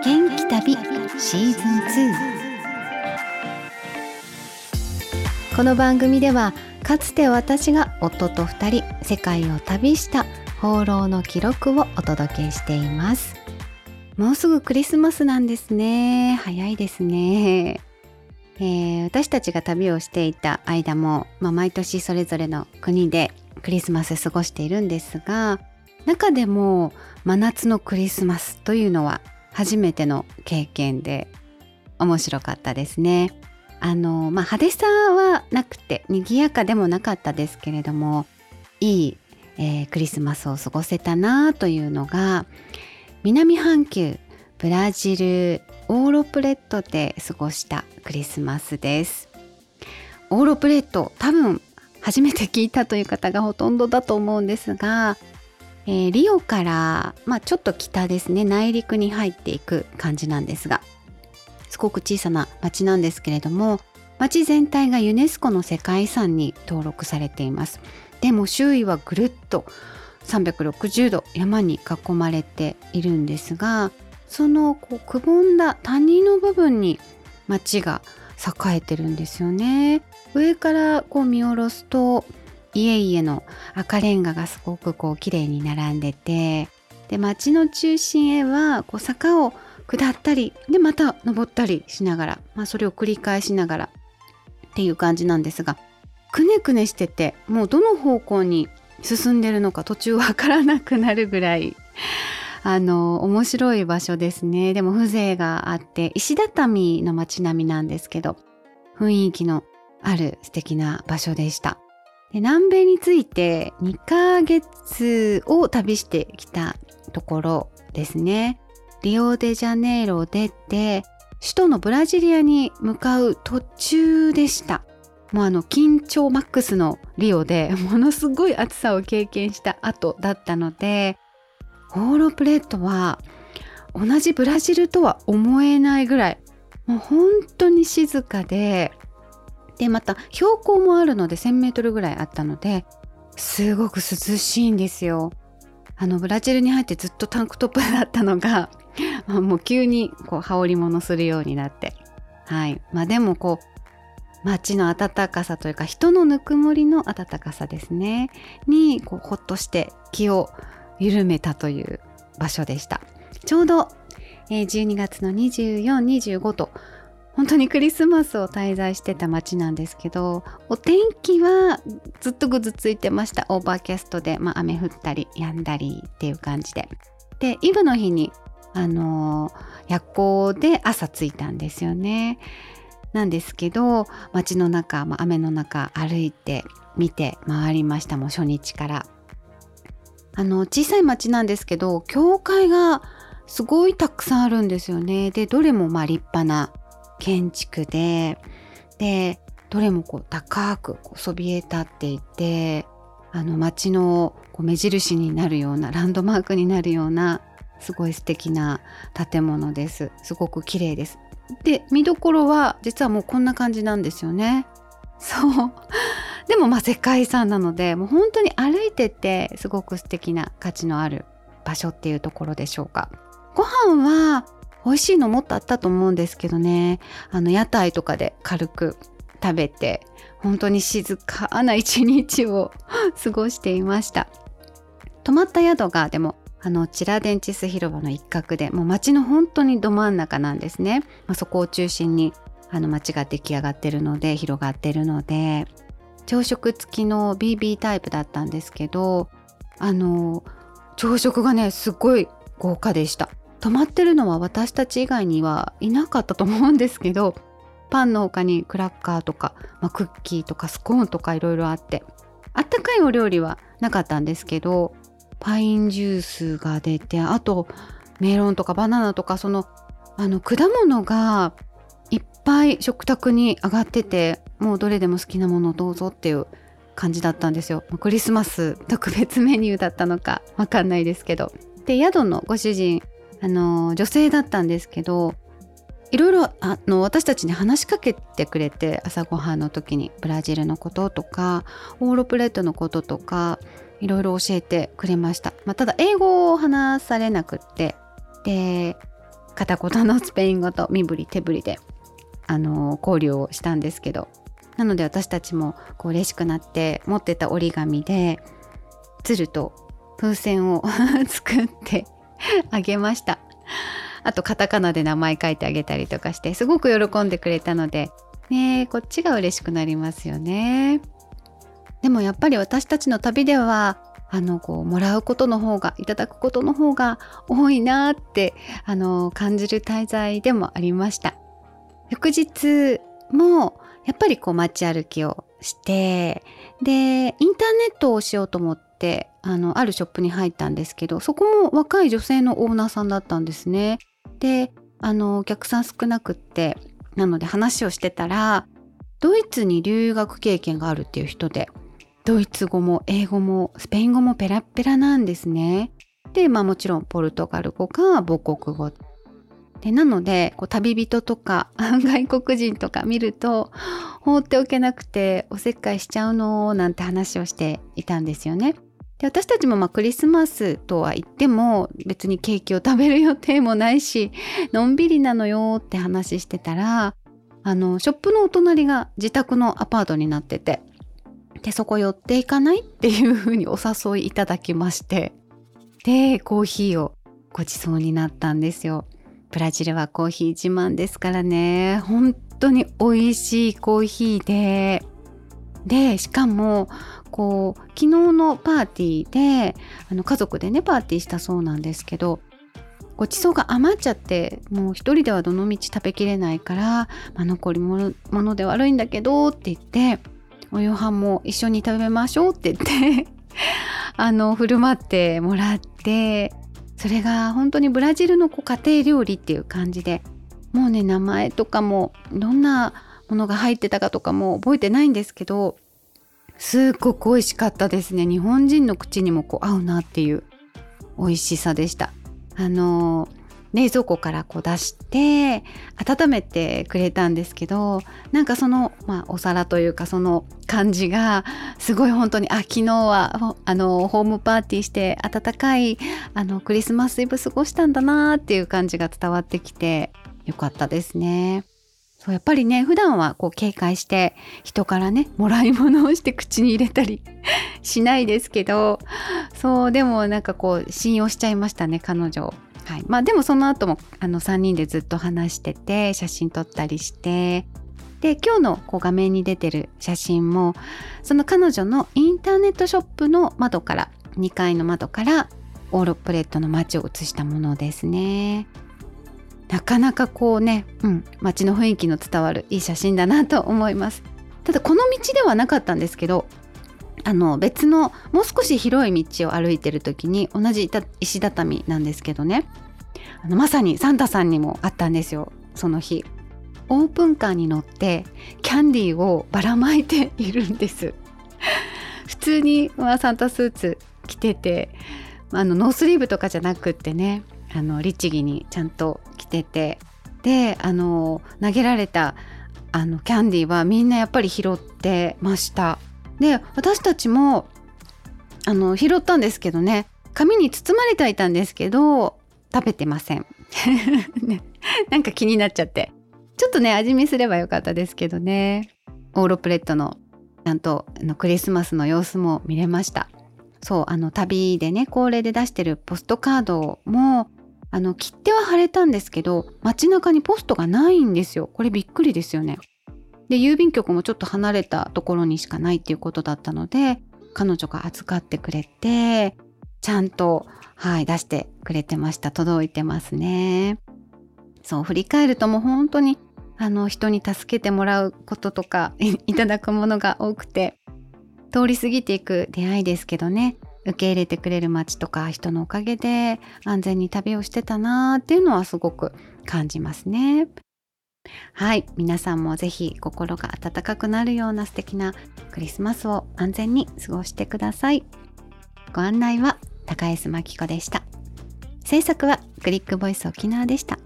元気旅シーズン2この番組ではかつて私が夫と2人世界を旅した放浪の記録をお届けしています。もうすぐクリスマスなんですね。早いですね、えー、私たちが旅をしていた間も、まあ、毎年それぞれの国でクリスマス過ごしているんですが中でも真夏のクリスマスというのは初めての経験で面白かったですね。あのまあ派手さはなくて賑やかでもなかったですけれどもいい、えー、クリスマスを過ごせたなというのが南半球ブラジルオーロプレットで過ごしたクリスマスです。オーロプレット多分初めて聞いたという方がほとんどだと思うんですがえー、リオから、まあ、ちょっと北ですね。内陸に入っていく感じなんですがすごく小さな町なんですけれども町全体がユネスコの世界遺産に登録されています。でも周囲はぐるっと360度山に囲まれているんですがそのこうくぼんだ谷の部分に町が栄えてるんですよね。上からこう見下ろすと家々の赤レンガがすごくこう綺麗に並んでてで街の中心へはこう坂を下ったりでまた登ったりしながら、まあ、それを繰り返しながらっていう感じなんですがくねくねしててもうどの方向に進んでるのか途中わからなくなるぐらい あの面白い場所ですね。でも風情があって石畳の街並みなんですけど雰囲気のある素敵な場所でした。で南米について2ヶ月を旅してきたところですね。リオデジャネイロを出て首都のブラジリアに向かう途中でした。もうあの緊張マックスのリオでものすごい暑さを経験した後だったのでホーロプレートは同じブラジルとは思えないぐらいもう本当に静かででまた標高もあるので 1,000m ぐらいあったのですごく涼しいんですよ。あのブラジルに入ってずっとタンクトップだったのが もう急にこう羽織物するようになって。はい。まあでもこう街の暖かさというか人のぬくもりの暖かさですね。にこうほっとして気を緩めたという場所でした。ちょうど、えー、12月の2425と本当にクリスマスを滞在してた街なんですけどお天気はずっとぐずついてました。 overcast で、まあ、雨降ったり止んだりっていう感じで。でイブの日にあの、夜行で朝着いたんですよね。なんですけど街の中、まあ、雨の中歩いて見て回りました。もう初日から。あの小さい町なんですけど教会がすごいたくさんあるんですよね。でどれもまあ立派な建築ででどれもこう高くこうそびえ立っていてあの街のこう目印になるようなランドマークになるようなすごい素敵な建物です。すごく綺麗です。で見どころは実はもうこんな感じなんですよね。そう。でもまあ世界遺産なのでもう本当に歩いててすごく素敵な価値のある場所っていうところでしょうか。ご飯は美味しいのもっとあったと思うんですけどね。あの屋台とかで軽く食べて本当に静かな一日を 過ごしていました。泊まった宿がでもあのチラデンチス広場の一角でもう街の本当にど真ん中なんですね、まあ、そこを中心にあの街が出来上がってるので広がってるので朝食付きの BB タイプだったんですけどあの朝食がねすごい豪華でした。泊まってるのは私たち以外にはいなかったと思うんですけどパンの他にクラッカーとか、まあ、クッキーとかスコーンとかいろいろあってあったかいお料理はなかったんですけどパインジュースが出てあとメロンとかバナナとかそのあの果物がいっぱい食卓に上がっててもうどれでも好きなものをどうぞっていう感じだったんですよ。クリスマス特別メニューだったのかわかんないですけど。で宿のご主人あの女性だったんですけどいろいろあの私たちに話しかけてくれて朝ごはんの時にブラジルのこととかオーロプレートのこととかいろいろ教えてくれました、まあ、ただ英語を話されなくってで片言のスペイン語と身振り手振りであの交流をしたんですけどなので私たちもこう嬉しくなって持ってた折り紙で鶴と風船を 作って あげました。あとカタカナで名前書いてあげたりとかしてすごく喜んでくれたのでねこっちが嬉しくなりますよね。でもやっぱり私たちの旅ではあのこうもらうことの方がいただくことの方が多いなってあの感じる滞在でもありました。翌日もやっぱりこう街歩きをしてでインターネットをしようと思ってあのあるショップに入ったんですけどそこも若い女性のオーナーさんだったんですね。であのお客さん少なくってなので話をしてたらドイツに留学経験があるっていう人でドイツ語も英語もスペイン語もペラペラなんですね。でまあもちろんポルトガル語か母国語でなのでこう旅人とか 外国人とか見ると放っておけなくておせっかいしちゃうのなんて話をしていたんですよね。で私たちもまあクリスマスとは言っても別にケーキを食べる予定もないし のんびりなのよって話してたらあのショップのお隣が自宅のアパートになっててでそこ寄っていかないっていうふうにお誘いいただきましてでコーヒーをごちそうになったんですよ。ブラジルはコーヒー自慢ですからね本当に美味しいコーヒーででしかもこう昨日のパーティーであの家族でねパーティーしたそうなんですけどごちそうが余っちゃってもう一人ではどのみち食べきれないから、まあ、残り物ので悪いんだけどって言ってお夕飯も一緒に食べましょうって言って あの振る舞ってもらってそれが本当にブラジルのこう家庭料理っていう感じでもうね名前とかもどんなものが入ってたかとかも覚えてないんですけどすっごく美味しかったですね日本人の口にもこう合うなっていう美味しさでしたあの冷蔵庫からこう出して温めてくれたんですけどなんかその、まあ、お皿というかその感じがすごい本当にあ昨日はあのホームパーティーして温かいあのクリスマスイブ過ごしたんだなっていう感じが伝わってきてよかったですね。そうやっぱりね普段はこう警戒して人からねもらい物をして口に入れたりしないですけどそうでもなんかこう信用しちゃいましたね彼女はいまあ、でもその後もあの3人でずっと話してて写真撮ったりしてで今日のこう画面に出てる写真もその彼女のインターネットショップの窓から2階の窓からオーロプレットの街を映したものですね。なかなかこうね、うん、街の雰囲気の伝わるいい写真だなと思います。ただこの道ではなかったんですけどあの別のもう少し広い道を歩いてる時に同じ石畳なんですけどね。あのまさにサンタさんにもあったんですよその日。オープンカーに乗ってキャンディーをばらまいているんです。普通に、まあ、サンタスーツ着ててあのノースリーブとかじゃなくってねあの律儀にちゃんと着てて。であの投げられたあのキャンディーはみんなやっぱり拾ってました。で私たちもあの拾ったんですけどね。紙に包まれてはいたんですけど食べてません、ね、なんか気になっちゃって。ちょっとね味見すればよかったですけどね。オーロプレットのちゃんとあのクリスマスの様子も見れました。そうあの旅でね恒例で出してるポストカードもあの切手は貼れたんですけど街中にポストがないんですよ。これびっくりですよね。で郵便局もちょっと離れたところにしかないっていうことだったので彼女が預かってくれてちゃんとはい出してくれてました。届いてますね。そう振り返るともう本当にあの人に助けてもらうこととか いただくものが多くて通り過ぎていく出会いですけどね。受け入れてくれる街とか人のおかげで安全に旅をしてたなーっていうのはすごく感じますね。はい。皆さんもぜひ心が温かくなるような素敵なクリスマスを安全に過ごしてください。ご案内は高安真紀子でした。制作はクリックボイス沖縄でした。